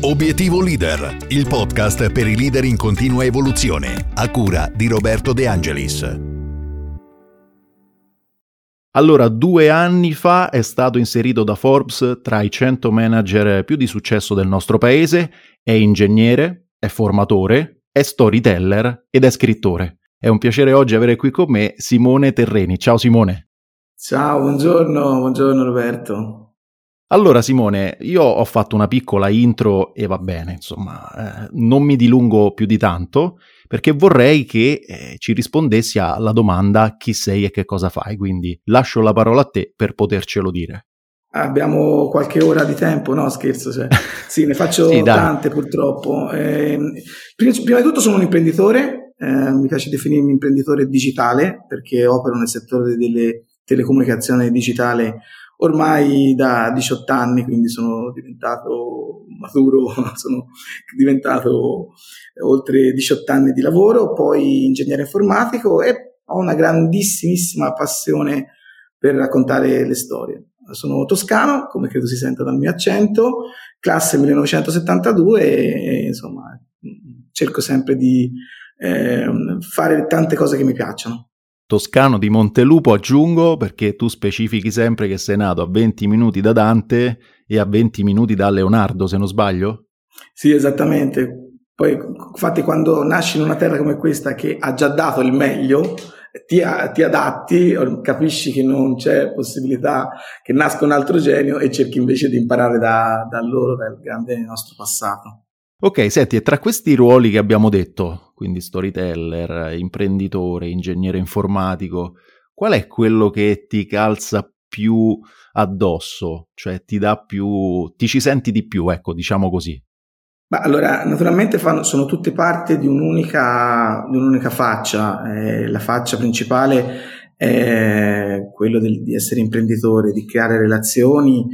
Obiettivo Leader, il podcast per i leader in continua evoluzione, a cura di Roberto De Angelis. Allora, due anni fa è stato inserito da Forbes tra i 100 manager più di successo del nostro paese, è ingegnere, è formatore, è storyteller ed è scrittore. È un piacere oggi avere qui con me Simone Terreni. Ciao Simone. Ciao, buongiorno, buongiorno Roberto. Allora Simone, io ho fatto una piccola intro e va bene, insomma, eh, non mi dilungo più di tanto perché vorrei che eh, ci rispondessi alla domanda chi sei e che cosa fai, quindi lascio la parola a te per potercelo dire. Abbiamo qualche ora di tempo, no scherzo, cioè. sì, ne faccio sì, tante purtroppo. Eh, prima, prima, di tutto sono un imprenditore, eh, mi piace definirmi imprenditore digitale perché opero nel settore delle telecomunicazioni digitale ormai da 18 anni, quindi sono diventato maturo, sono diventato oltre 18 anni di lavoro, poi ingegnere informatico e ho una grandissimissima passione per raccontare le storie. Sono toscano, come credo si senta dal mio accento, classe 1972 e, insomma cerco sempre di eh, fare tante cose che mi piacciono. Toscano di Montelupo aggiungo perché tu specifichi sempre che sei nato a 20 minuti da Dante e a 20 minuti da Leonardo, se non sbaglio? Sì, esattamente. Poi, infatti, quando nasci in una terra come questa che ha già dato il meglio, ti, ti, adatti, capisci che non c'è possibilità che nasca un altro genio e cerchi invece di imparare da, da loro, dal grande nostro passato. Ok, senti, e tra questi ruoli che abbiamo detto, quindi storyteller, imprenditore, ingegnere informatico, qual è quello che ti calza più addosso? Cioè ti dà più... ti ci senti di più, ecco, diciamo così. Ma allora, naturalmente fanno, sono tutte parte di un'unica, di un'unica faccia. Eh, la faccia principale è quello del, di essere imprenditore, di creare relazioni,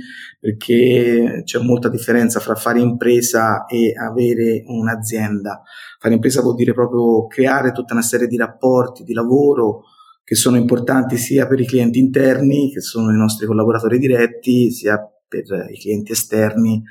perché c'è molta differenza fra fare impresa e avere un'azienda. Fare impresa vuol dire proprio creare tutta una serie di rapporti di lavoro che sono importanti sia per i clienti interni, che sono i nostri collaboratori diretti, sia per i clienti esterni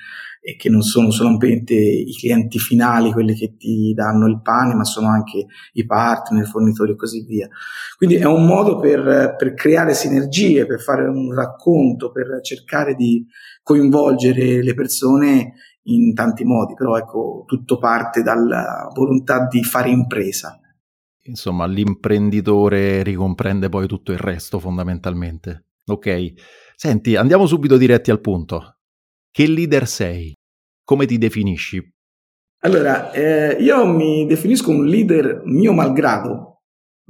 e che non sono solamente i clienti finali, quelli che ti danno il pane, ma sono anche i partner, i fornitori e così via. Quindi è un modo per, per creare sinergie, per fare un racconto, per cercare di coinvolgere le persone in tanti modi, però ecco, tutto parte dalla volontà di fare impresa. Insomma, l'imprenditore ricomprende poi tutto il resto fondamentalmente. Ok, senti, andiamo subito diretti al punto. Che leader sei? Come ti definisci? Allora, eh, io mi definisco un leader mio malgrado,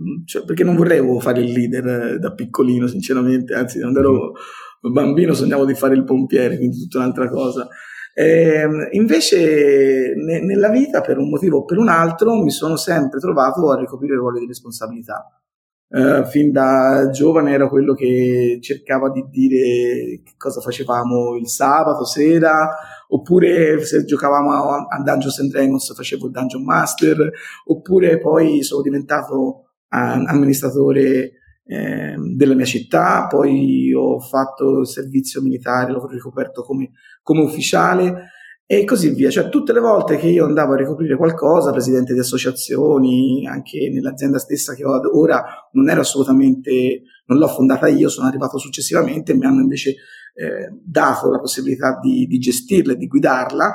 mm, cioè, perché non vorrei fare il leader eh, da piccolino, sinceramente, anzi, quando ero bambino sognavo di fare il pompiere, quindi tutta un'altra cosa. Eh, invece ne, nella vita, per un motivo o per un altro, mi sono sempre trovato a ricoprire ruoli di responsabilità. Uh, fin da giovane ero quello che cercava di dire che cosa facevamo il sabato sera, oppure se giocavamo a, a Dungeons and Dragons facevo il Dungeon Master, oppure poi sono diventato amministratore eh, della mia città, poi ho fatto il servizio militare, l'ho ricoperto come, come ufficiale e così via. Cioè, tutte le volte che io andavo a ricoprire qualcosa, presidente di associazioni, anche nell'azienda stessa che ho ad ora, non era assolutamente, non l'ho fondata io, sono arrivato successivamente, mi hanno invece eh, dato la possibilità di, di gestirla e di guidarla.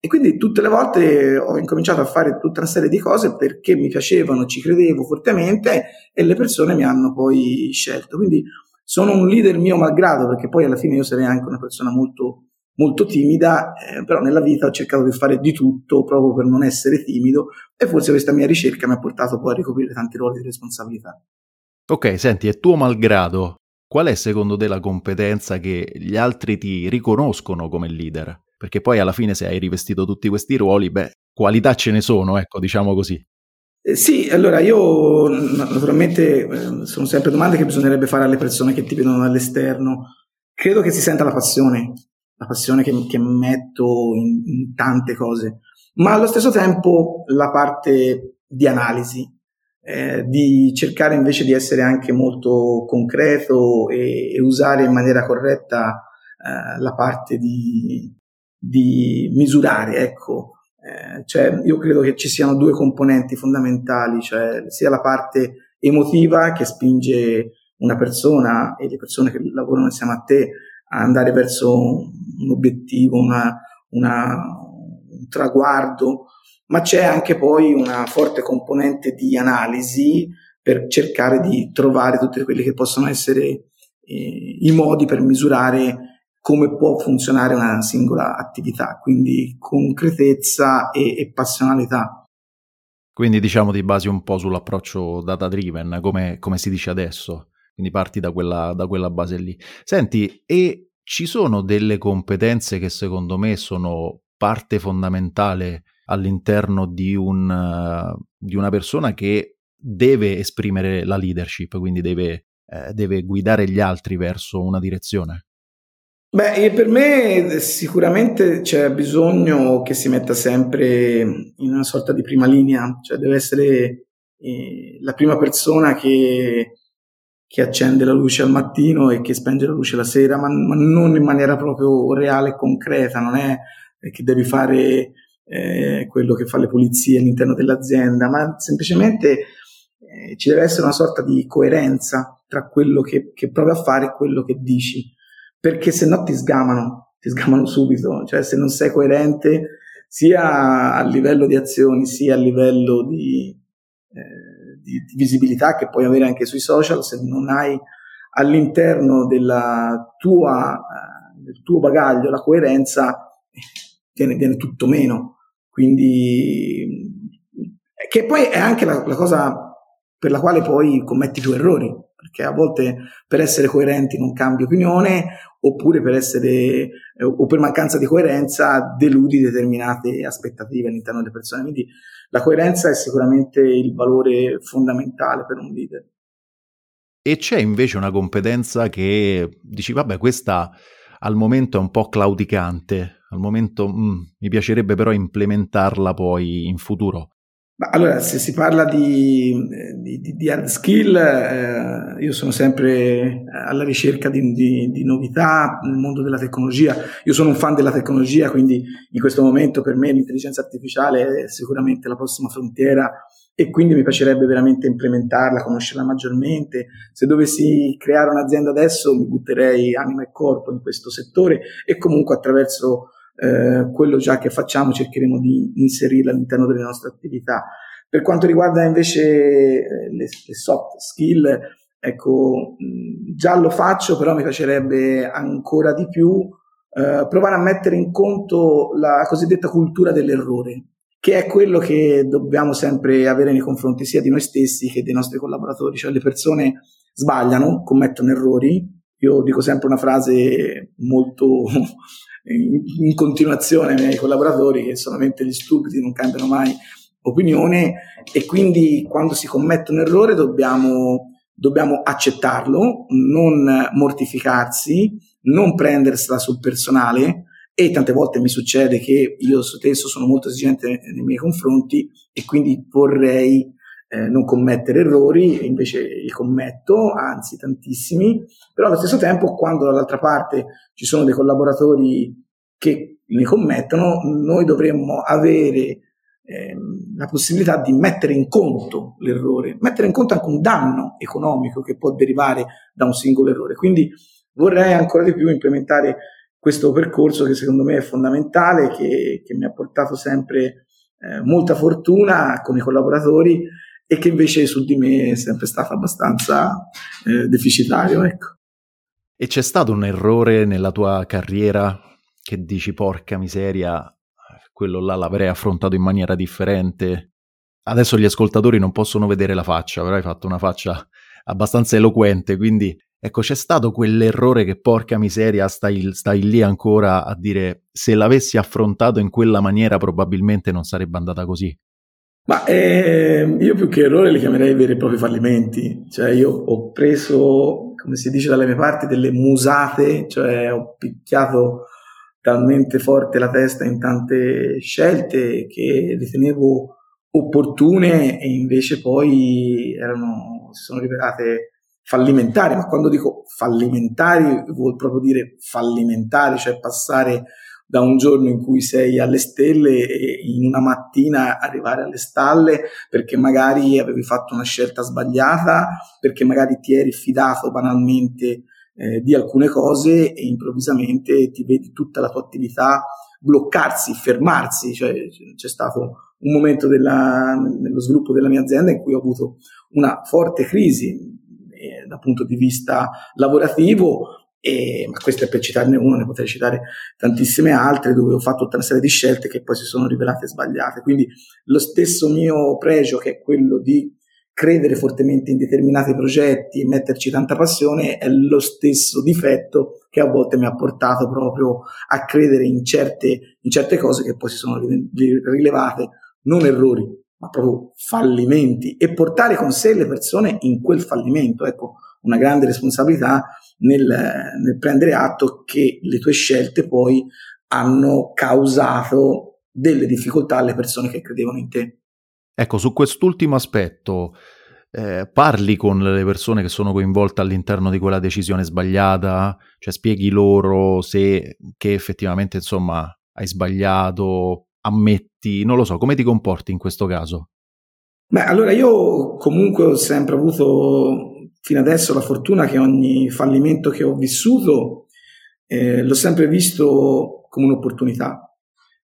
E quindi tutte le volte ho incominciato a fare tutta una serie di cose perché mi piacevano, ci credevo fortemente e le persone mi hanno poi scelto. Quindi sono un leader mio malgrado perché poi alla fine io sarei anche una persona molto molto timida, eh, però nella vita ho cercato di fare di tutto proprio per non essere timido e forse questa mia ricerca mi ha portato poi a ricoprire tanti ruoli di responsabilità. Ok, senti, e tuo malgrado, qual è secondo te la competenza che gli altri ti riconoscono come leader? Perché poi alla fine se hai rivestito tutti questi ruoli, beh, qualità ce ne sono, ecco, diciamo così. Eh, sì, allora io naturalmente eh, sono sempre domande che bisognerebbe fare alle persone che ti vedono dall'esterno. Credo che si senta la passione, la passione che, che metto in, in, tante cose, ma allo stesso tempo la parte di analisi, eh, di cercare invece di essere anche molto concreto e, e usare in maniera corretta eh, la parte di, di misurare, ecco. Eh, cioè, io credo che ci siano due componenti fondamentali, cioè sia la parte emotiva che spinge una persona e le persone che lavorano insieme a te andare verso un obiettivo, una, una, un traguardo, ma c'è anche poi una forte componente di analisi per cercare di trovare tutti quelli che possono essere eh, i modi per misurare come può funzionare una singola attività, quindi concretezza e, e passionalità. Quindi diciamo ti basi un po' sull'approccio data driven, come, come si dice adesso, quindi parti da quella, da quella base lì. Senti, e ci sono delle competenze che secondo me sono parte fondamentale all'interno di, un, di una persona che deve esprimere la leadership, quindi deve, eh, deve guidare gli altri verso una direzione? Beh, per me sicuramente c'è bisogno che si metta sempre in una sorta di prima linea, cioè deve essere eh, la prima persona che, che, accende la luce al mattino e che spenge la luce la sera, ma, ma non in maniera proprio reale e concreta, non è che devi fare eh, quello che fa le pulizie all'interno dell'azienda, ma semplicemente eh, ci deve essere una sorta di coerenza tra quello che, che provi a fare e quello che dici perché se no ti sgamano, ti sgamano subito, cioè se non sei coerente sia a livello di azioni sia a livello di, eh, di, visibilità che puoi avere anche sui social, se non hai all'interno tua, eh, del tuo bagaglio la coerenza, viene, viene tutto meno. Quindi, che poi è anche la, la cosa per la quale poi commetti più errori, perché a volte per essere coerenti non cambi opinione, oppure per essere, eh, o per mancanza di coerenza deludi determinate aspettative all'interno delle persone. Quindi la coerenza è sicuramente il valore fondamentale per un leader. E c'è invece una competenza che dici, vabbè, questa al momento è un po' claudicante, al momento mm, mi piacerebbe però implementarla poi in futuro. Ma allora, se si parla di, di, di hard skill, eh, io sono sempre alla ricerca di, di, novità nel mondo della tecnologia. Io sono un fan della tecnologia, quindi in questo momento per me l'intelligenza artificiale è sicuramente la prossima frontiera e quindi mi piacerebbe veramente implementarla, conoscerla maggiormente. Se dovessi creare un'azienda adesso mi butterei anima e corpo in questo settore e comunque attraverso eh, quello già che facciamo cercheremo di inserirlo all'interno delle nostre attività. Per quanto riguarda invece eh, le, le, soft skill, ecco, già lo faccio, però mi piacerebbe ancora di più eh, provare a mettere in conto la cosiddetta cultura dell'errore, che è quello che dobbiamo sempre avere nei confronti sia di noi stessi che dei nostri collaboratori, cioè le persone sbagliano, commettono errori. Io dico sempre una frase molto in, in continuazione ai miei collaboratori che solamente gli stupidi non cambiano mai opinione e quindi quando si commette un errore dobbiamo, dobbiamo accettarlo, non mortificarsi, non prendersela sul personale e tante volte mi succede che io stesso sono molto esigente nei miei confronti e quindi vorrei eh, non commettere errori, invece li commetto, anzi tantissimi, però allo stesso tempo quando dall'altra parte ci sono dei collaboratori che li commettono, noi dovremmo avere eh, la possibilità di mettere in conto l'errore, mettere in conto anche un danno economico che può derivare da un singolo errore. Quindi vorrei ancora di più implementare questo percorso che secondo me è fondamentale, che, che mi ha portato sempre eh, molta fortuna con i collaboratori e che invece su di me è sempre stato abbastanza eh, deficitario. Ecco. E c'è stato un errore nella tua carriera che dici porca miseria, quello là l'avrei affrontato in maniera differente? Adesso gli ascoltatori non possono vedere la faccia, però hai fatto una faccia abbastanza eloquente, quindi ecco c'è stato quell'errore che porca miseria stai, stai lì ancora a dire se l'avessi affrontato in quella maniera probabilmente non sarebbe andata così. Ma eh, io più che errore li chiamerei veri e propri fallimenti. Cioè, io ho preso, come si dice dalle mie parti, delle musate, cioè ho picchiato talmente forte la testa in tante scelte che ritenevo opportune e invece poi erano, si sono rivelate fallimentari. Ma quando dico fallimentari vuol proprio dire fallimentari, cioè passare da un giorno in cui sei alle stelle e in una mattina arrivare alle stalle perché magari avevi fatto una scelta sbagliata, perché magari ti eri fidato banalmente eh, di alcune cose e improvvisamente ti vedi tutta la tua attività bloccarsi, fermarsi, cioè c'è stato un momento della, nello sviluppo della mia azienda in cui ho avuto una forte crisi eh, dal punto di vista lavorativo e, ma questo è per citarne uno, ne potrei citare tantissime altre dove ho fatto tutta una serie di scelte che poi si sono rivelate sbagliate. Quindi lo stesso mio pregio, che è quello di credere fortemente in determinati progetti e metterci tanta passione, è lo stesso difetto che a volte mi ha portato proprio a credere in certe, in certe cose che poi si sono rilevate non errori, ma proprio fallimenti e portare con sé le persone in quel fallimento. Ecco, una grande responsabilità nel, nel prendere atto che le tue scelte poi hanno causato delle difficoltà alle persone che credevano in te. Ecco, su quest'ultimo aspetto, eh, parli con le persone che sono coinvolte all'interno di quella decisione sbagliata, cioè spieghi loro se che effettivamente insomma hai sbagliato, ammetti, non lo so, come ti comporti in questo caso? Beh, allora io comunque ho sempre avuto fino adesso la fortuna che ogni fallimento che ho vissuto eh, l'ho sempre visto come un'opportunità.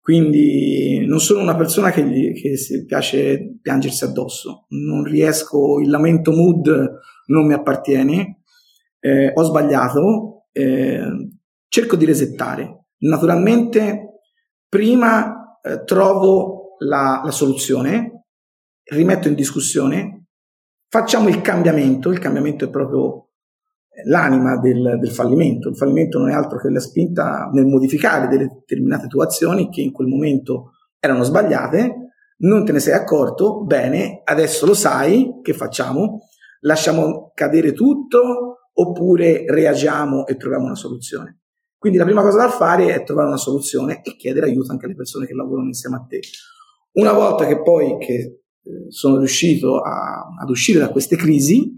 Quindi non sono una persona che, gli, che piace piangersi addosso, non riesco, il lamento mood non mi appartiene, eh, ho sbagliato, eh, cerco di resettare. Naturalmente prima eh, trovo la, la soluzione, rimetto in discussione, facciamo il cambiamento, il cambiamento è proprio l'anima del, del, fallimento, il fallimento non è altro che la spinta nel modificare delle determinate tue azioni che in quel momento erano sbagliate, non te ne sei accorto, bene, adesso lo sai, che facciamo? Lasciamo cadere tutto oppure reagiamo e troviamo una soluzione? Quindi la prima cosa da fare è trovare una soluzione e chiedere aiuto anche alle persone che lavorano insieme a te. Una volta che poi che sono riuscito a, ad uscire da queste crisi,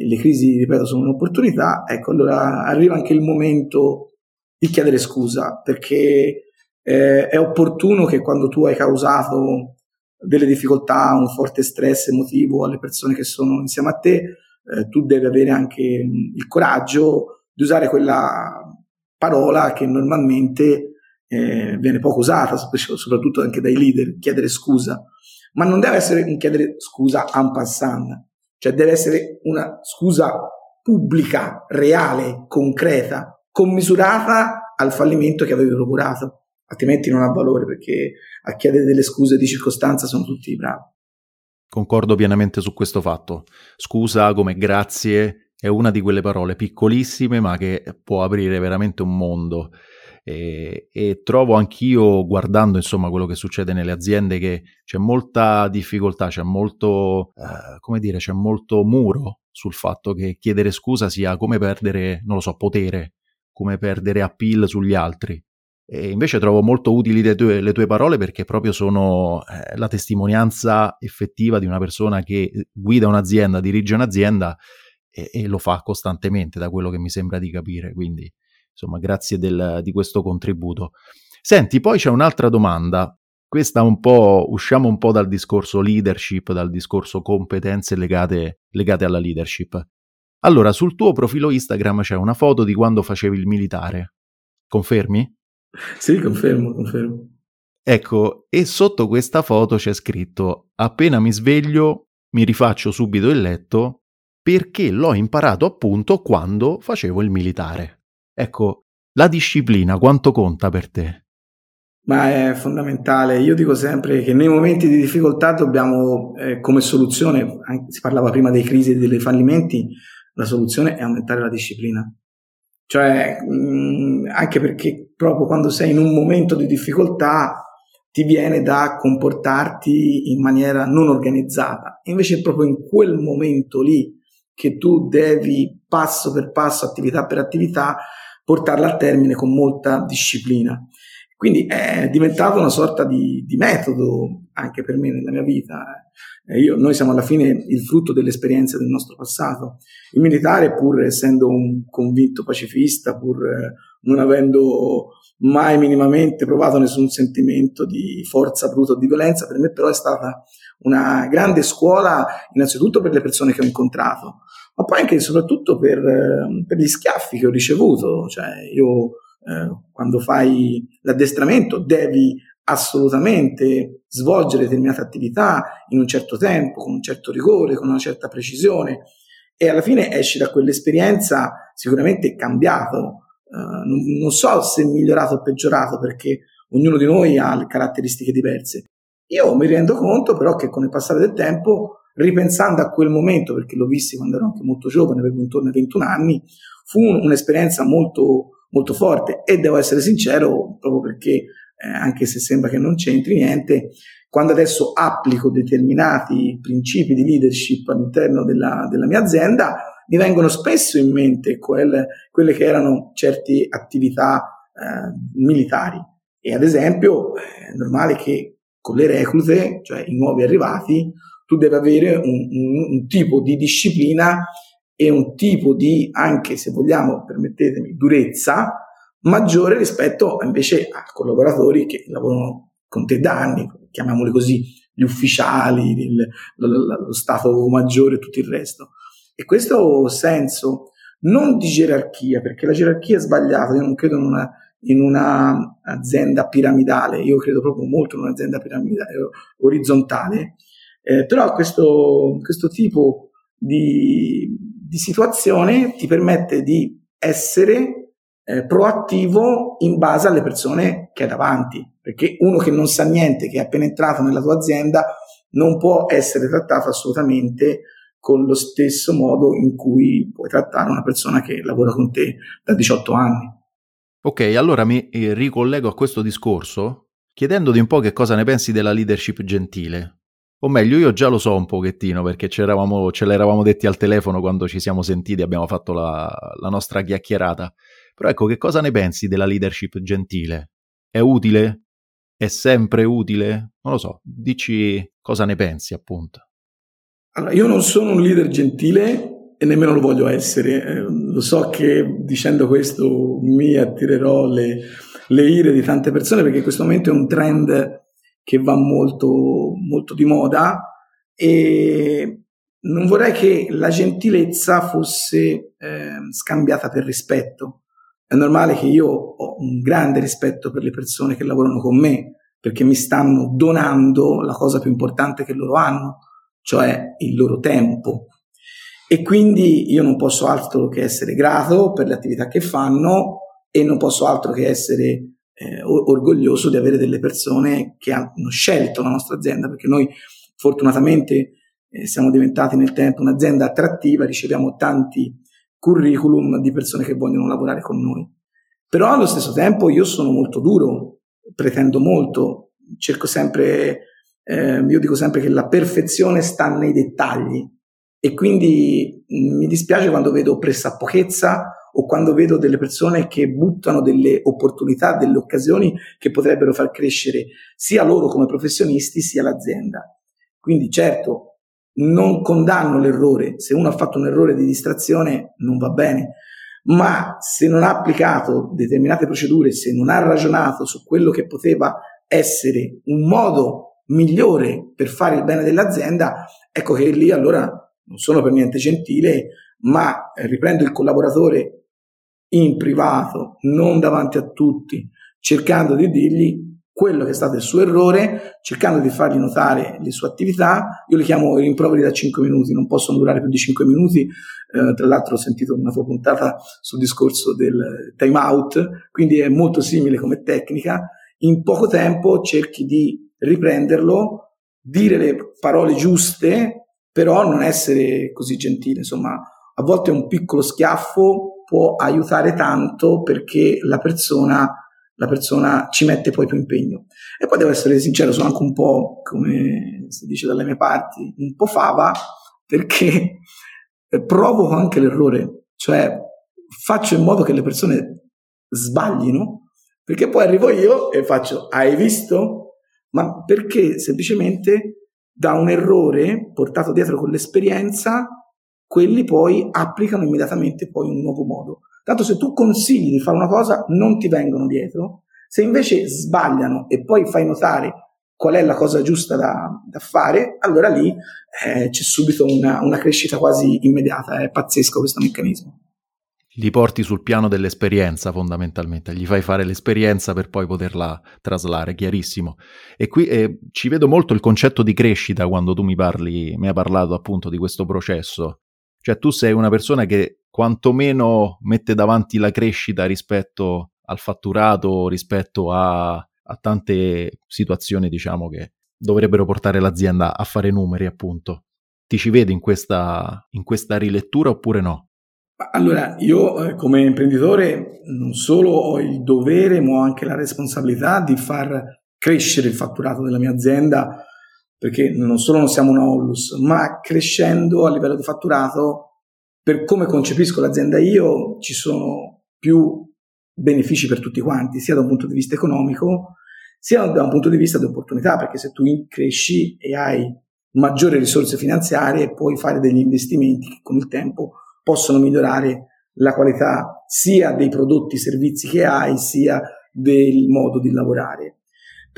le crisi, ripeto, sono un'opportunità, ecco, allora arriva anche il momento di chiedere scusa, perché eh, è opportuno che quando tu hai causato delle difficoltà, un forte stress emotivo alle persone che sono insieme a te, eh, tu devi avere anche il coraggio di usare quella parola che normalmente eh, viene poco usata, soprattutto anche dai leader, chiedere scusa ma non deve essere un chiedere scusa en passant, cioè deve essere una scusa pubblica, reale, concreta, commisurata al fallimento che avevi procurato, altrimenti non ha valore perché a chiedere delle scuse di circostanza sono tutti bravi. Concordo pienamente su questo fatto. Scusa come grazie è una di quelle parole piccolissime ma che può aprire veramente un mondo e, e, trovo anch'io, guardando insomma quello che succede nelle aziende, che c'è molta difficoltà, c'è molto, eh, come dire, c'è molto muro sul fatto che chiedere scusa sia come perdere, non lo so, potere, come perdere appeal sugli altri. E invece trovo molto utili le tue, le tue parole perché proprio sono eh, la testimonianza effettiva di una persona che guida un'azienda, dirige un'azienda e, e lo fa costantemente, da quello che mi sembra di capire. Quindi insomma, grazie del, di questo contributo. Senti, poi c'è un'altra domanda. Questa un po', usciamo un po' dal discorso leadership, dal discorso competenze legate, legate alla leadership. Allora, sul tuo profilo Instagram c'è una foto di quando facevi il militare. Confermi? Sì, confermo, confermo. Ecco, e sotto questa foto c'è scritto: Appena mi sveglio, mi rifaccio subito il letto perché l'ho imparato appunto quando facevo il militare. Ecco, la disciplina quanto conta per te? Ma è fondamentale. Io dico sempre che nei momenti di difficoltà dobbiamo, eh, come soluzione, si parlava prima dei crisi e dei fallimenti, la soluzione è aumentare la disciplina. Cioè, mh, mm, anche perché proprio quando sei in un momento di difficoltà ti viene da comportarti in maniera non organizzata. Invece è proprio in quel momento lì che tu devi passo per passo, attività per attività, portarla a termine con molta disciplina. Quindi è diventato una sorta di, di metodo anche per me nella mia vita. Eh, io, noi siamo alla fine il frutto delle esperienze del nostro passato. Il militare, pur essendo un convinto pacifista, pur eh, non avendo mai minimamente provato nessun sentimento di forza bruta o di violenza, per me però è stata una grande scuola innanzitutto per le persone che ho incontrato, ma poi anche e soprattutto per, eh, per, gli schiaffi che ho ricevuto. Cioè, io eh, quando fai l'addestramento devi assolutamente svolgere determinate attività in un certo tempo, con un certo rigore, con una certa precisione e alla fine esci da quell'esperienza sicuramente cambiato. Uh, non, non, so se migliorato o peggiorato perché ognuno di noi ha caratteristiche diverse. Io mi rendo conto però che con il passare del tempo, ripensando a quel momento, perché l'ho visto quando ero anche molto giovane, avevo intorno ai 21 anni, fu un, un'esperienza molto molto forte e devo essere sincero proprio perché eh, anche se sembra che non c'entri niente, quando adesso applico determinati principi di leadership all'interno della, della mia azienda, mi vengono spesso in mente quelle, quelle che erano certe attività eh, militari. E ad esempio è normale che con le reclute, cioè i nuovi arrivati, tu devi avere un, un, un tipo di disciplina e un tipo di, anche se vogliamo, permettetemi, durezza maggiore rispetto invece a collaboratori che lavorano con te da anni, chiamiamoli così, gli ufficiali, il, lo, lo, stato maggiore e tutto il resto. E questo senso non di gerarchia, perché la gerarchia è sbagliata, io non credo in una, in una azienda piramidale, io credo proprio molto in un'azienda piramidale orizzontale, eh, però questo, questo tipo di, di situazione ti permette di essere eh, proattivo in base alle persone che hai davanti, perché uno che non sa niente, che è appena entrato nella tua azienda, non può essere trattato assolutamente con lo stesso modo in cui puoi trattare una persona che lavora con te da 18 anni. Ok, allora mi eh, ricollego a questo discorso chiedendoti un po' che cosa ne pensi della leadership gentile. O meglio, io già lo so un pochettino perché ce l'eravamo detti al telefono quando ci siamo sentiti, abbiamo fatto la, la nostra chiacchierata. Però ecco, che cosa ne pensi della leadership gentile? È utile? È sempre utile? Non lo so, dici cosa ne pensi appunto. Allora, io non sono un leader gentile e nemmeno lo voglio essere. Eh, lo so che dicendo questo mi attirerò le, le ire di tante persone perché questo momento è un trend che va molto, molto di moda e non vorrei che la gentilezza fosse eh, scambiata per rispetto. È normale che io ho un grande rispetto per le persone che lavorano con me, perché mi stanno donando la cosa più importante che loro hanno, cioè il loro tempo. E quindi io non posso altro che essere grato per le attività che fanno e non posso altro che essere eh, orgoglioso di avere delle persone che hanno scelto la nostra azienda, perché noi fortunatamente eh, siamo diventati nel tempo un'azienda attrattiva, riceviamo tanti curriculum di persone che vogliono lavorare con noi. Però allo stesso tempo io sono molto duro, pretendo molto, cerco sempre, eh, io dico sempre che la perfezione sta nei dettagli e quindi mh, mi dispiace quando vedo pressapochezza o quando vedo delle persone che buttano delle opportunità, delle occasioni che potrebbero far crescere sia loro come professionisti sia l'azienda. Quindi certo, non condanno l'errore, se uno ha fatto un errore di distrazione non va bene, ma se non ha applicato determinate procedure, se non ha ragionato su quello che poteva essere un modo migliore per fare il bene dell'azienda, ecco che lì allora non sono per niente gentile, ma riprendo il collaboratore in privato, non davanti a tutti, cercando di dirgli quello che è stato il suo errore, cercando di fargli notare le sue attività. Io li chiamo rimproveri da 5 minuti, non possono durare più di 5 minuti. Eh, tra l'altro ho sentito una tua puntata sul discorso del time out, quindi è molto simile come tecnica. In poco tempo cerchi di riprenderlo, dire le parole giuste, però non essere così gentile. Insomma, a volte un piccolo schiaffo può aiutare tanto perché la persona, la persona ci mette poi più impegno. E poi devo essere sincero, sono anche un po', come si dice dalle mie parti, un po' fava perché provoco anche l'errore, cioè faccio in modo che le persone sbaglino Perché poi arrivo io e faccio, hai visto? Ma perché semplicemente da un errore portato dietro con l'esperienza, quelli poi applicano immediatamente poi un nuovo modo. Tanto se tu consigli di fare una cosa, non ti vengono dietro. Se invece sbagliano e poi fai notare qual è la cosa giusta da, da fare, allora lì eh, c'è subito una, una crescita quasi immediata. È pazzesco questo meccanismo li porti sul piano dell'esperienza fondamentalmente, gli fai fare l'esperienza per poi poterla traslare, chiarissimo. E qui eh, ci vedo molto il concetto di crescita quando tu mi parli, mi hai parlato appunto di questo processo. Cioè tu sei una persona che quantomeno mette davanti la crescita rispetto al fatturato, rispetto a, a tante situazioni diciamo che dovrebbero portare l'azienda a fare numeri appunto. Ti ci vedi in questa, in questa rilettura oppure no? Allora, io eh, come imprenditore non solo ho il dovere, ma ho anche la responsabilità di far crescere il fatturato della mia azienda, perché non solo non siamo una Onlus, ma crescendo a livello di fatturato, per come concepisco l'azienda io, ci sono più benefici per tutti quanti, sia da un punto di vista economico, sia da un punto di vista di opportunità, perché se tu cresci e hai maggiori risorse finanziarie, puoi fare degli investimenti che con il tempo possono migliorare la qualità sia dei prodotti e servizi che hai, sia del modo di lavorare.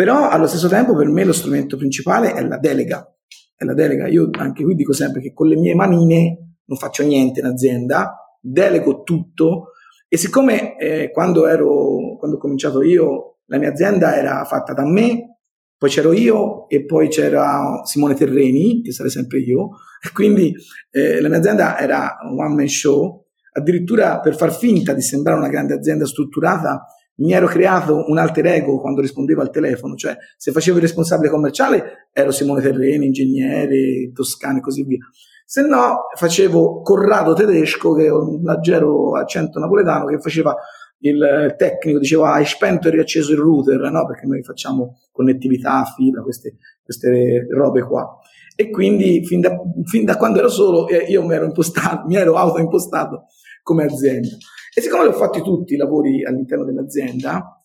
Però allo stesso tempo per me lo strumento principale è la delega. È la delega. Io anche qui dico sempre che con le mie manine non faccio niente in azienda, delego tutto e siccome eh, quando, ero, quando ho cominciato io la mia azienda era fatta da me, poi c'ero io e poi c'era Simone Terreni, che sarei sempre io, e quindi eh, la mia azienda era un one man show, addirittura per far finta di sembrare una grande azienda strutturata, mi ero creato un alter ego quando rispondevo al telefono, cioè se facevo il responsabile commerciale ero Simone Terreni, ingegnere, toscano e così via. Se no facevo Corrado Tedesco, che è un laggero accento napoletano, che faceva il tecnico diceva hai spento e riacceso il router, no? Perché noi facciamo connettività, fibra, queste, queste robe qua. E quindi fin da, fin da quando ero solo eh, io mi ero, impostato, mi ero autoimpostato come azienda. E siccome ho fatti tutti i lavori all'interno dell'azienda,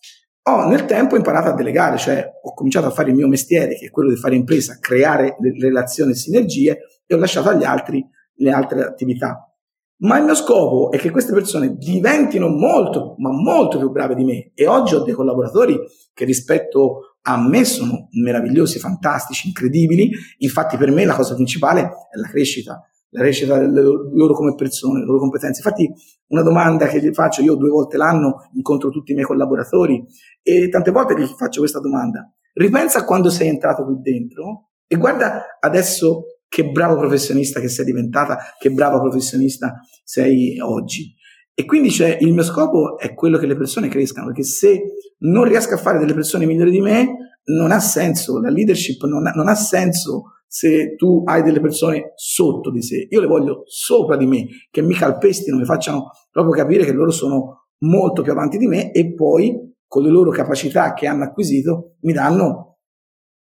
ho nel tempo imparato a delegare, cioè ho cominciato a fare il mio mestiere, che è quello di fare impresa, creare relazioni e sinergie, e ho lasciato agli altri le altre attività. Ma il mio scopo è che queste persone diventino molto, ma molto più brave di me. E oggi ho dei collaboratori che rispetto a me sono meravigliosi, fantastici, incredibili. Infatti per me la cosa principale è la crescita, la delle loro come persone, le loro competenze. Infatti una domanda che gli faccio, io due volte l'anno incontro tutti i miei collaboratori e tante volte gli faccio questa domanda. Ripensa a quando sei entrato qui dentro e guarda adesso che bravo professionista che sei diventata, che brava professionista sei oggi. E quindi cioè, il mio scopo è quello che le persone crescano, perché se non riesco a fare delle persone migliori di me, non ha senso, la leadership non ha, non ha senso se tu hai delle persone sotto di sé. Io le voglio sopra di me, che mi calpestino, mi facciano proprio capire che loro sono molto più avanti di me e poi con le loro capacità che hanno acquisito mi danno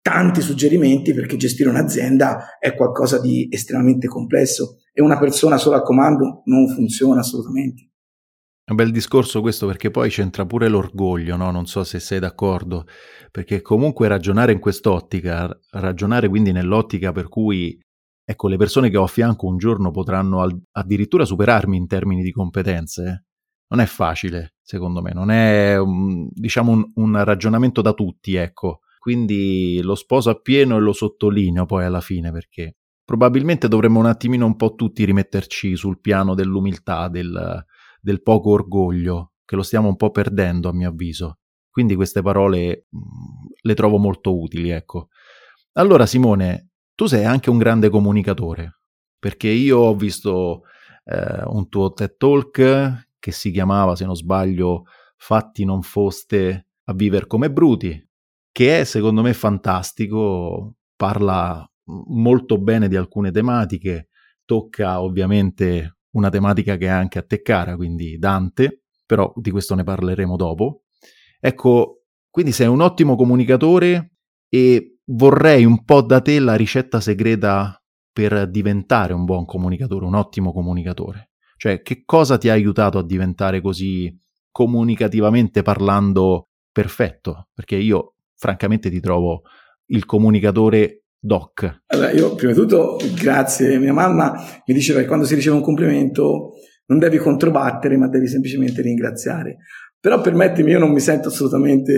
tanti suggerimenti perché gestire un'azienda è qualcosa di estremamente complesso e una persona sola a comando non funziona assolutamente. Un bel discorso questo perché poi c'entra pure l'orgoglio, no? Non so se sei d'accordo, perché comunque ragionare in quest'ottica, ragionare quindi nell'ottica per cui ecco, le persone che ho a fianco un giorno potranno al- addirittura superarmi in termini di competenze, non è facile, secondo me, non è un, diciamo un, un ragionamento da tutti, ecco quindi lo sposo appieno e lo sottolineo poi alla fine perché probabilmente dovremmo un attimino un po' tutti rimetterci sul piano dell'umiltà, del, del poco orgoglio, che lo stiamo un po' perdendo a mio avviso. Quindi queste parole mm, le trovo molto utili, ecco. Allora Simone, tu sei anche un grande comunicatore, perché io ho visto eh, un tuo TED Talk che si chiamava, se non sbaglio, Fatti non foste a vivere come bruti, che è secondo me fantastico, parla molto bene di alcune tematiche, tocca ovviamente una tematica che è anche a te cara, quindi Dante, però di questo ne parleremo dopo. Ecco, quindi sei un ottimo comunicatore e vorrei un po' da te la ricetta segreta per diventare un buon comunicatore, un ottimo comunicatore. Cioè, che cosa ti ha aiutato a diventare così comunicativamente parlando perfetto, perché io francamente ti trovo il comunicatore doc. Allora, io prima di tutto grazie, mia mamma mi diceva che quando si riceve un complimento non devi controbattere, ma devi semplicemente ringraziare. Però permettimi, io non mi sento assolutamente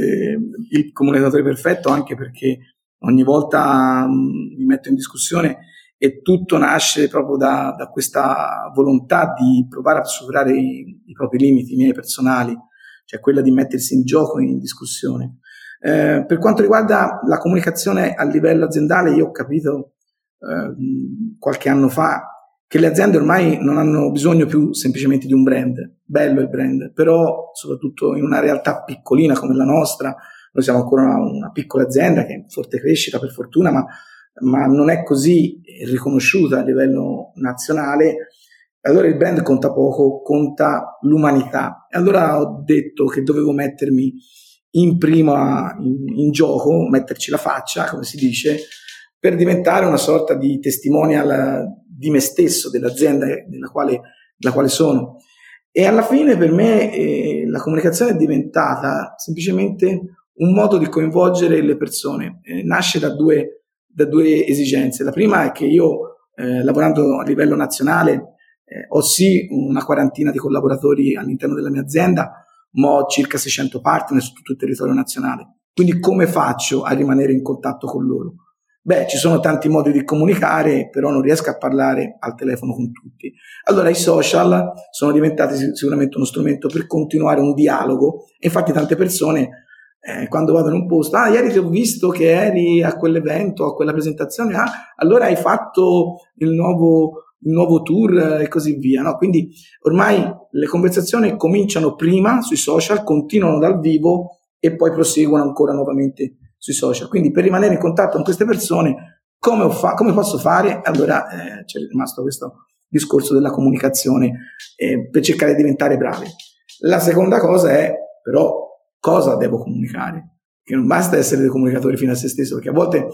il comunicatore perfetto, anche perché ogni volta mh, mi metto in discussione e tutto nasce proprio da, da questa volontà di provare a superare i, i, propri limiti, i miei personali, cioè quella di mettersi in gioco in discussione. Eh, per quanto riguarda la comunicazione a livello aziendale, io ho capito eh, qualche anno fa che le aziende ormai non hanno bisogno più semplicemente di un brand, bello il brand, però soprattutto in una realtà piccolina come la nostra, noi siamo ancora una, una piccola azienda che è in forte crescita per fortuna, ma, ma non è così riconosciuta a livello nazionale, allora il brand conta poco, conta l'umanità. E allora ho detto che dovevo mettermi in prima in, in, gioco, metterci la faccia, come si dice, per diventare una sorta di testimonial di me stesso, dell'azienda della quale, della quale sono. E alla fine per me eh, la comunicazione è diventata semplicemente un modo di coinvolgere le persone. Eh, nasce da due, da due, esigenze. La prima è che io, eh, lavorando a livello nazionale, eh, ho sì una quarantina di collaboratori all'interno della mia azienda, ho circa 600 partner su tutto il territorio nazionale. Quindi come faccio a rimanere in contatto con loro? Beh, ci sono tanti modi di comunicare, però non riesco a parlare al telefono con tutti. Allora i social sono diventati sicuramente uno strumento per continuare un dialogo. Infatti tante persone eh, quando vado in un posto, ah, ieri ti ho visto che eri a quell'evento, a quella presentazione, ah, allora hai fatto il nuovo, il nuovo tour e così via. No? Quindi ormai le conversazioni cominciano prima sui social, continuano dal vivo e poi proseguono ancora nuovamente sui social. Quindi per rimanere in contatto con queste persone, come, fa- come posso fare? Allora eh, c'è rimasto questo discorso della comunicazione eh, per cercare di diventare bravi. La seconda cosa è però cosa devo comunicare? Che non basta essere dei comunicatori fino a se stesso, perché a volte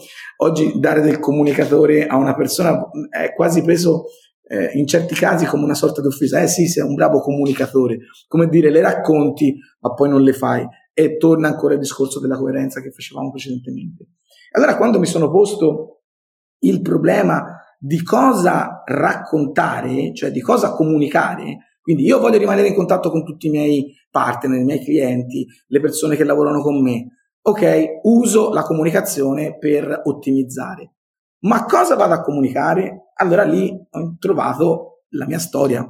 oggi dare del comunicatore a una persona è quasi preso eh, in certi casi come una sorta di offesa. Eh sì, sei un bravo comunicatore, come dire, le racconti, ma poi non le fai. E torna ancora il discorso della coerenza che facevamo precedentemente. Allora, quando mi sono posto il problema di cosa raccontare, cioè di cosa comunicare, quindi io voglio rimanere in contatto con tutti i miei partner, i miei clienti, le persone che lavorano con me. Ok, uso la comunicazione per ottimizzare. Ma cosa vado a comunicare? Allora lì ho trovato la mia storia.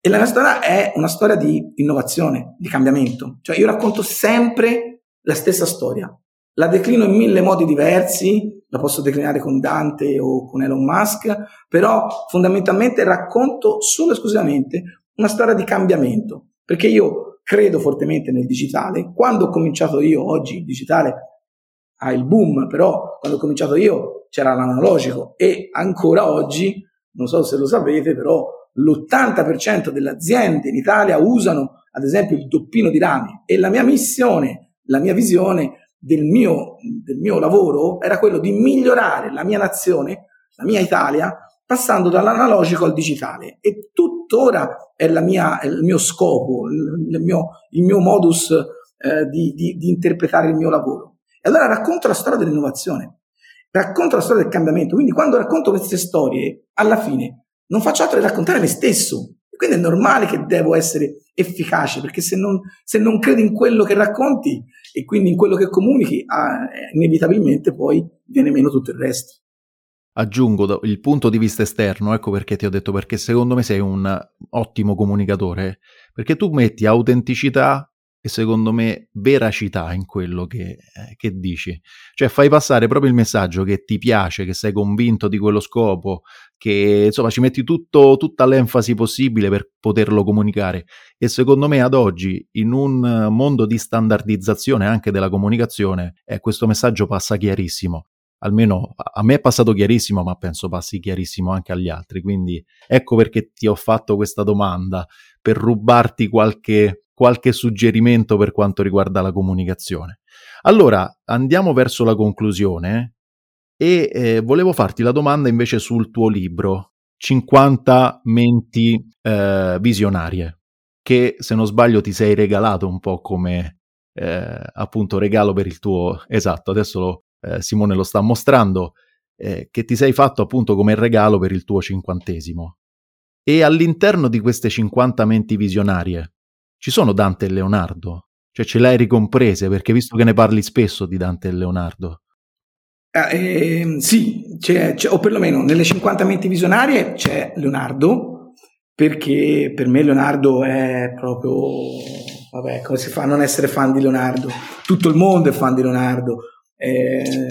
E la mia storia è una storia di innovazione, di cambiamento. Cioè io racconto sempre la stessa storia. La declino in mille modi diversi, la posso declinare con Dante o con Elon Musk, però fondamentalmente racconto solo e esclusivamente una storia di cambiamento. Perché io credo fortemente nel digitale. Quando ho cominciato io, oggi il digitale ha il boom, però quando ho cominciato io c'era l'analogico e ancora oggi, non so se lo sapete, però l'80% delle aziende in Italia usano ad esempio il doppino di rami e la mia missione, la mia visione del mio, del mio lavoro era quello di migliorare la mia nazione, la mia Italia, passando dall'analogico al digitale e tuttora è, mia, è il mio scopo, il, mio, il mio, modus eh, di, di, di, interpretare il mio lavoro. E allora racconto la storia dell'innovazione, racconto la storia del cambiamento, quindi quando racconto queste storie, alla fine non faccio altro che raccontare me stesso. Quindi è normale che devo essere efficace, perché se non, se non credi in quello che racconti e quindi in quello che comunichi, ah, inevitabilmente poi viene meno tutto il resto aggiungo il punto di vista esterno, ecco perché ti ho detto, perché secondo me sei un ottimo comunicatore, perché tu metti autenticità e secondo me veracità in quello che, eh, che, dici. Cioè fai passare proprio il messaggio che ti piace, che sei convinto di quello scopo, che insomma ci metti tutto, tutta l'enfasi possibile per poterlo comunicare. E secondo me ad oggi, in un mondo di standardizzazione anche della comunicazione, eh, questo messaggio passa chiarissimo almeno a me è passato chiarissimo, ma penso passi chiarissimo anche agli altri. Quindi ecco perché ti ho fatto questa domanda, per rubarti qualche, qualche suggerimento per quanto riguarda la comunicazione. Allora, andiamo verso la conclusione e eh, volevo farti la domanda invece sul tuo libro, 50 menti eh, visionarie, che se non sbaglio ti sei regalato un po' come eh, appunto regalo per il tuo... Esatto, adesso lo, eh, Simone lo sta mostrando, eh, che ti sei fatto appunto come regalo per il tuo cinquantesimo. E all'interno di queste 50 menti visionarie ci sono Dante e Leonardo? Cioè ce le hai ricomprese perché visto che ne parli spesso di Dante e Leonardo. Eh, sì, c'è, c'è, o perlomeno nelle 50 menti visionarie c'è Leonardo, perché per me Leonardo è proprio, vabbè, come si fa a non essere fan di Leonardo? Tutto il mondo è fan di Leonardo. Eh,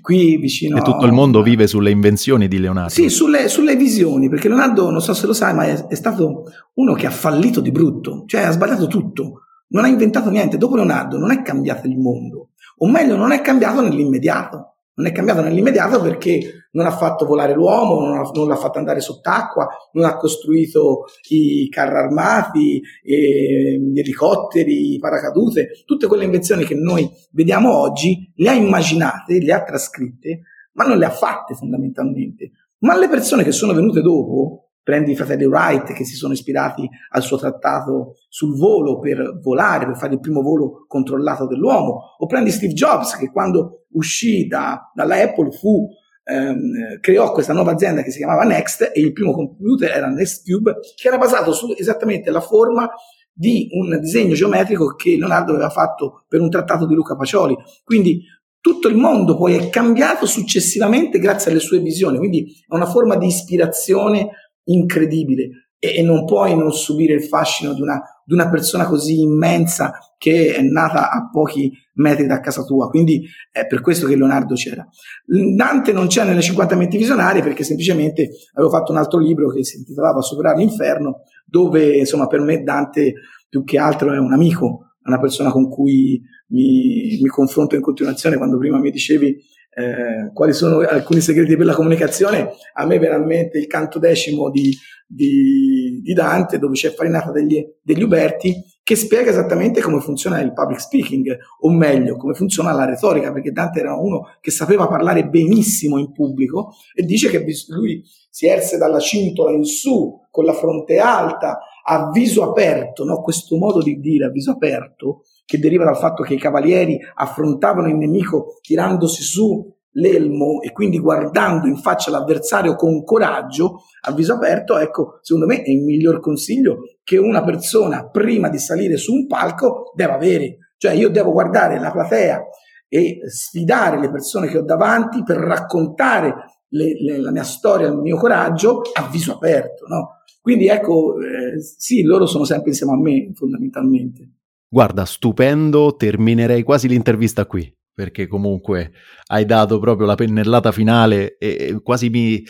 qui vicino e tutto il mondo vive sulle invenzioni di Leonardo. Sì, sulle, sulle visioni, perché Leonardo, non so se lo sai, ma è, è, stato uno che ha fallito di brutto, cioè ha sbagliato tutto, non ha inventato niente. Dopo Leonardo non è cambiato il mondo, o meglio, non è cambiato nell'immediato. Non è cambiato nell'immediato perché non ha fatto volare l'uomo, non, ha, non l'ha fatto andare sott'acqua, non ha costruito i carri armati, gli elicotteri, i paracadute, tutte quelle invenzioni che noi vediamo oggi, le ha immaginate, le ha trascritte, ma non le ha fatte fondamentalmente. Ma le persone che sono venute dopo, prendi i fratelli Wright che si sono ispirati al suo trattato sul volo per volare, per fare il primo volo controllato dell'uomo, o prendi Steve Jobs che quando uscì da, dalla Apple fu, ehm, creò questa nuova azienda che si chiamava Next e il primo computer era NextCube che era basato su esattamente la forma di un disegno geometrico che Leonardo aveva fatto per un trattato di Luca Pacioli. Quindi tutto il mondo poi è cambiato successivamente grazie alle sue visioni, quindi è una forma di ispirazione incredibile e, e non puoi non subire il fascino di una, di una, persona così immensa che è nata a pochi metri da casa tua. Quindi è per questo che Leonardo c'era. Dante non c'è nelle 50 menti visionarie perché semplicemente avevo fatto un altro libro che si intitolava Superare l'inferno, dove insomma per me Dante più che altro è un amico, una persona con cui mi, mi confronto in continuazione. Quando prima mi dicevi eh, quali sono alcuni segreti per la comunicazione, a me veramente il canto decimo di, di, di Dante, dove c'è Farinata degli, degli Uberti, che spiega esattamente come funziona il public speaking, o meglio, come funziona la retorica, perché Dante era uno che sapeva parlare benissimo in pubblico e dice che lui si erse dalla cintola in su, con la fronte alta, a viso aperto, no? questo modo di dire a viso aperto, che deriva dal fatto che i cavalieri affrontavano il nemico tirandosi su l'elmo e quindi guardando in faccia l'avversario con coraggio, a viso aperto, ecco, secondo me è il miglior consiglio che una persona prima di salire su un palco deve avere. Cioè io devo guardare la platea e sfidare le persone che ho davanti per raccontare le, le, la mia storia, il mio coraggio a viso aperto, no? Quindi ecco, eh, sì, loro sono sempre insieme a me fondamentalmente. Guarda, stupendo, terminerei quasi l'intervista qui, perché comunque hai dato proprio la pennellata finale e quasi mi,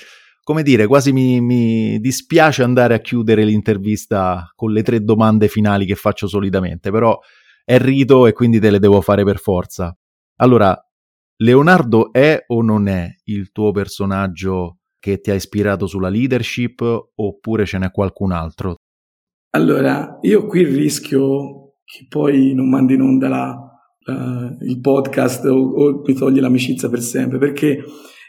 come dire, quasi mi, mi dispiace andare a chiudere l'intervista con le tre domande finali che faccio solitamente, però è rito e quindi te le devo fare per forza. Allora, Leonardo è o non è il tuo personaggio che ti ha ispirato sulla leadership oppure ce n'è qualcun altro? Allora, io qui rischio che poi non mandi in onda la, la, il podcast o, o, mi togli l'amicizia per sempre, perché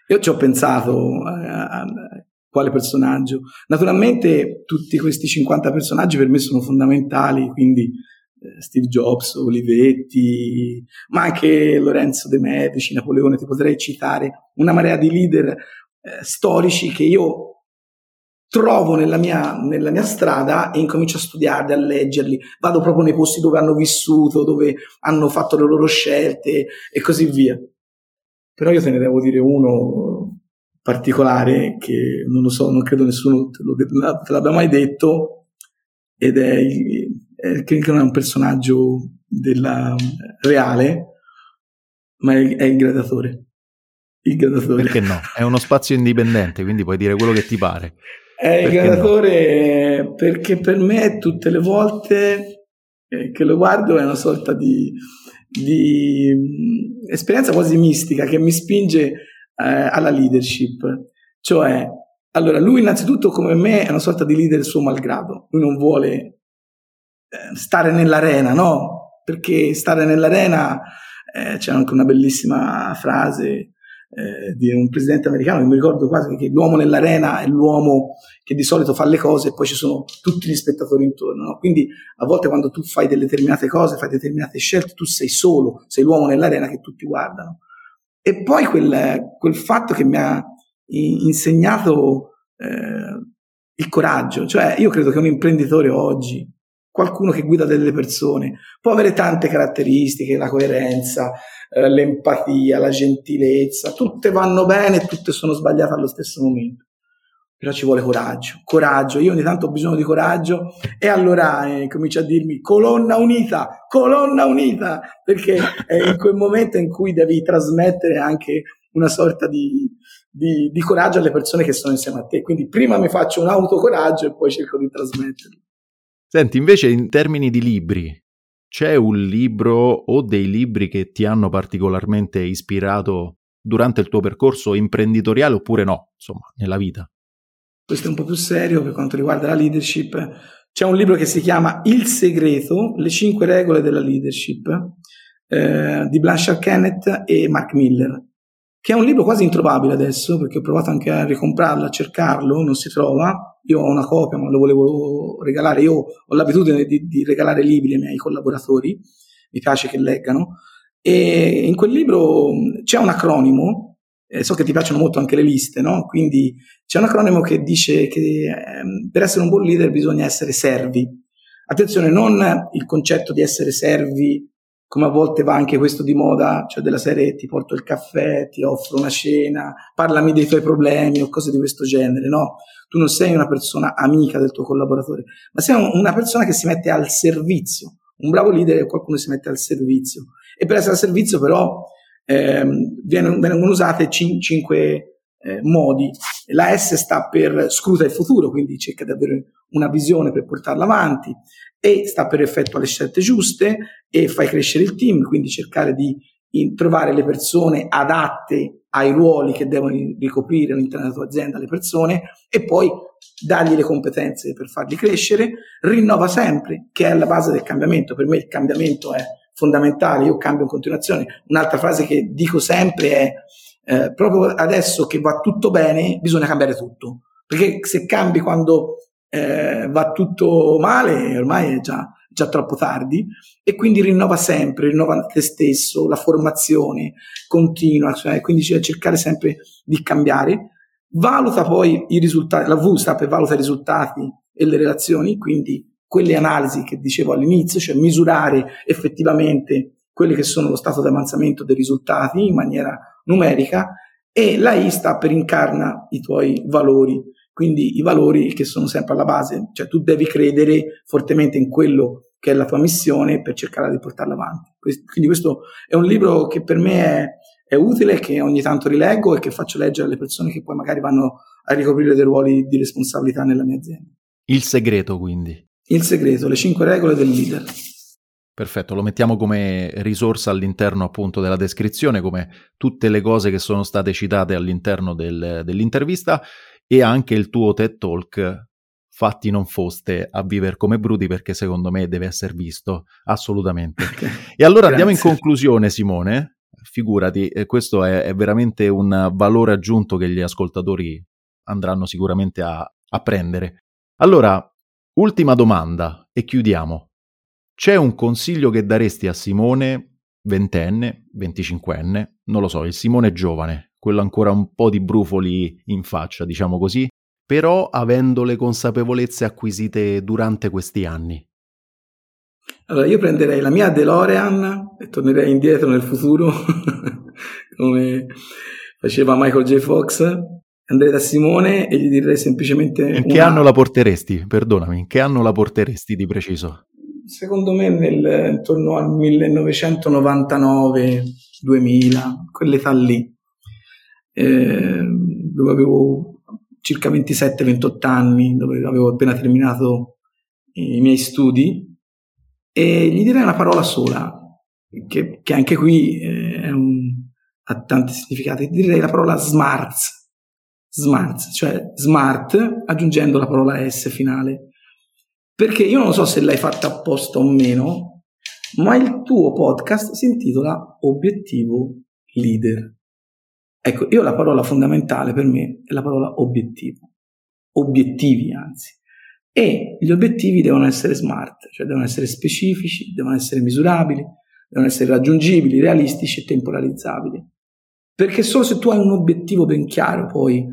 io ci ho pensato a, a, a quale personaggio. Naturalmente tutti questi 50 personaggi per me sono fondamentali, quindi Steve Jobs, Olivetti, ma anche Lorenzo De Medici, Napoleone, ti potrei citare una marea di leader eh, storici che io trovo nella mia, nella mia, strada e incomincio a studiarli, a leggerli, vado proprio nei posti dove hanno vissuto, dove hanno fatto le loro scelte e così via. Però io te ne devo dire uno particolare che non lo so, non credo nessuno te, lo, te l'abbia mai detto ed è, è che non è un personaggio della reale, ma è, è il gradatore. Il gradatore. Perché no? È uno spazio indipendente, quindi puoi dire quello che ti pare. È il gladiatore no? perché per me tutte le volte eh, che lo guardo è una sorta di, di mm, esperienza quasi mistica che mi spinge eh, alla leadership. Cioè, allora, lui innanzitutto come me è una sorta di leader suo malgrado. Lui non vuole eh, stare nell'arena, no? Perché stare nell'arena eh, c'è anche una bellissima frase eh, di un presidente americano che mi ricordo quasi che l'uomo nell'arena è l'uomo che di solito fa le cose e poi ci sono tutti gli spettatori intorno. No? Quindi a volte quando tu fai delle determinate cose, fai determinate scelte, tu sei solo, sei l'uomo nell'arena che tutti guardano. E poi quel, quel fatto che mi ha insegnato eh, il coraggio, cioè io credo che un imprenditore oggi, qualcuno che guida delle persone, può avere tante caratteristiche, la coerenza, eh, l'empatia, la gentilezza, tutte vanno bene e tutte sono sbagliate allo stesso momento. Però ci vuole coraggio, coraggio, io ogni tanto ho bisogno di coraggio e allora eh, comincia a dirmi colonna unita, colonna unita, perché è in quel momento in cui devi trasmettere anche una sorta di, di, di coraggio alle persone che sono insieme a te. Quindi prima mi faccio un autocoraggio e poi cerco di trasmetterlo. Senti, invece in termini di libri, c'è un libro o dei libri che ti hanno particolarmente ispirato durante il tuo percorso imprenditoriale oppure no, insomma, nella vita? Questo è un po' più serio per quanto riguarda la leadership. C'è un libro che si chiama Il segreto, le cinque regole della leadership eh, di Blanchard Kenneth e Mark Miller, che è un libro quasi introvabile adesso perché ho provato anche a ricomprarlo, a cercarlo, non si trova io ho una copia, ma lo volevo regalare. Io ho l'abitudine di, di regalare libri ai miei collaboratori, mi piace che leggano. E in quel libro c'è un acronimo, eh, so che ti piacciono molto anche le liste, no? Quindi c'è un acronimo che dice che eh, per essere un buon leader bisogna essere servi. Attenzione, non il concetto di essere servi come a volte va anche questo di moda, cioè della serie ti porto il caffè, ti offro una cena, parlami dei tuoi problemi o cose di questo genere, no? Tu non sei una persona amica del tuo collaboratore, ma sei una persona che si mette al servizio. Un bravo leader è qualcuno che si mette al servizio. E per essere al servizio però ehm, vengono usate cin- cinque eh, modi. La S sta per scruta il futuro, quindi cerca di avere una visione per portarla avanti e sta per effettuare le scelte giuste e fai crescere il team, quindi cercare di trovare le persone adatte ai ruoli che devono ricoprire all'interno della tua azienda le persone e poi dargli le competenze per farli crescere, rinnova sempre, che è la base del cambiamento. Per me il cambiamento è fondamentale, io cambio in continuazione. Un'altra frase che dico sempre è eh, proprio adesso che va tutto bene, bisogna cambiare tutto. Perché se cambi quando eh, va tutto male, ormai è già, già troppo tardi, e quindi rinnova sempre, rinnova te stesso, la formazione continua, cioè, quindi cercare sempre di cambiare. Valuta poi i risultati, la V sta per valuta i risultati e le relazioni, quindi quelle analisi che dicevo all'inizio, cioè misurare effettivamente quelli che sono lo stato di avanzamento dei risultati in maniera numerica e la I sta per incarna i tuoi valori, quindi i valori che sono sempre alla base, cioè tu devi credere fortemente in quello che è la tua missione per cercare di portarla avanti. Quindi questo è un libro che per me è, è utile, che ogni tanto rileggo e che faccio leggere alle persone che poi magari vanno a ricoprire dei ruoli di responsabilità nella mia azienda. Il segreto quindi. Il segreto, le cinque regole del leader. Perfetto, lo mettiamo come risorsa all'interno appunto della descrizione, come tutte le cose che sono state citate all'interno del, dell'intervista e anche il tuo TED Talk fatti non foste a vivere come bruti perché secondo me deve essere visto assolutamente. Okay. E allora Grazie. andiamo in conclusione Simone, figurati, eh, questo è, è, veramente un valore aggiunto che gli ascoltatori andranno sicuramente a, a prendere. Allora, ultima domanda e chiudiamo. C'è un consiglio che daresti a Simone, ventenne, venticinquenne, non lo so, il Simone giovane, quello ancora un po' di brufoli in faccia, diciamo così, però avendo le consapevolezze acquisite durante questi anni. Allora, io prenderei la mia DeLorean e tornerei indietro nel futuro, come faceva Michael J. Fox, andrei da Simone e gli direi semplicemente... In che una... anno la porteresti? Perdonami, in che anno la porteresti di preciso? Secondo me nel, intorno al 1999-2000, quell'età lì eh, dove avevo circa 27-28 anni, dove avevo appena terminato i miei studi, e gli direi una parola sola, che, che anche qui eh, un, ha tanti significati, direi la parola smart, smart, cioè smart aggiungendo la parola S finale. Perché io non so se l'hai fatta apposta o meno, ma il tuo podcast si intitola Obiettivo Leader. Ecco, io la parola fondamentale per me è la parola obiettivo, obiettivi anzi. E gli obiettivi devono essere smart, cioè devono essere specifici, devono essere misurabili, devono essere raggiungibili, realistici e temporalizzabili. Perché solo se tu hai un obiettivo ben chiaro poi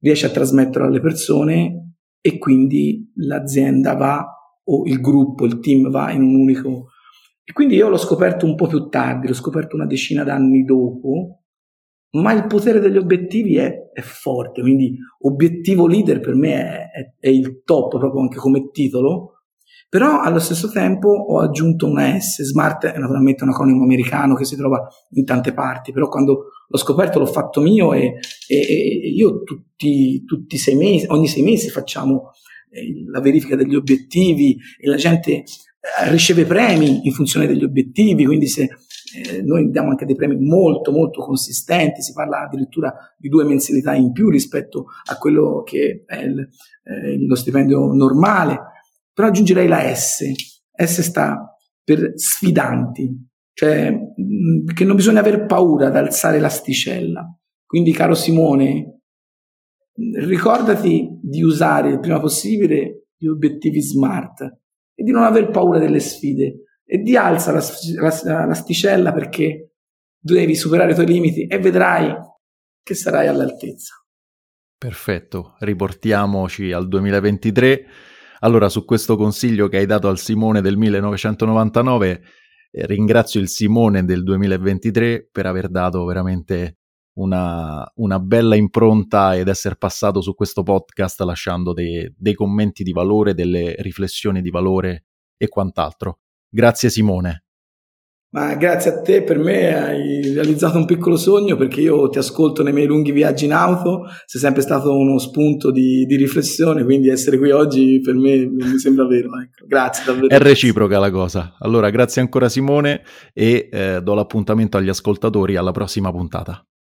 riesci a trasmetterlo alle persone e quindi l'azienda va o il gruppo, il team va in un unico. E quindi io l'ho scoperto un po' più tardi, l'ho scoperto una decina d'anni dopo, ma il potere degli obiettivi è, è forte, quindi obiettivo leader per me è, è, è il top proprio anche come titolo, però allo stesso tempo ho aggiunto una S, Smart è naturalmente un acronimo americano che si trova in tante parti, però quando l'ho scoperto l'ho fatto mio e, e, e io tutti, tutti sei mesi, ogni sei mesi facciamo eh, la verifica degli obiettivi e la gente eh, riceve premi in funzione degli obiettivi, quindi se eh, noi diamo anche dei premi molto molto consistenti, si parla addirittura di due mensilità in più rispetto a quello che è il, eh, lo stipendio normale però aggiungerei la S. S sta per sfidanti, cioè mm, che non bisogna aver paura ad alzare l'asticella. Quindi, caro Simone, ricordati di usare il prima possibile gli obiettivi smart e di non aver paura delle sfide e di alza l'asticella perché devi superare i tuoi limiti e vedrai che sarai all'altezza. Perfetto, riportiamoci al 2023 allora, su questo consiglio che hai dato al Simone del 1999, eh, ringrazio il Simone del 2023 per aver dato veramente una, una, bella impronta ed essere passato su questo podcast lasciando dei, dei commenti di valore, delle riflessioni di valore e quant'altro. Grazie Simone. Ma grazie a te, per me hai realizzato un piccolo sogno perché io ti ascolto nei miei lunghi viaggi in auto, sei sempre stato uno spunto di, di riflessione, quindi essere qui oggi per me mi sembra vero. Ecco. Grazie davvero. È reciproca la cosa. Allora, grazie ancora Simone e eh, do l'appuntamento agli ascoltatori alla prossima puntata.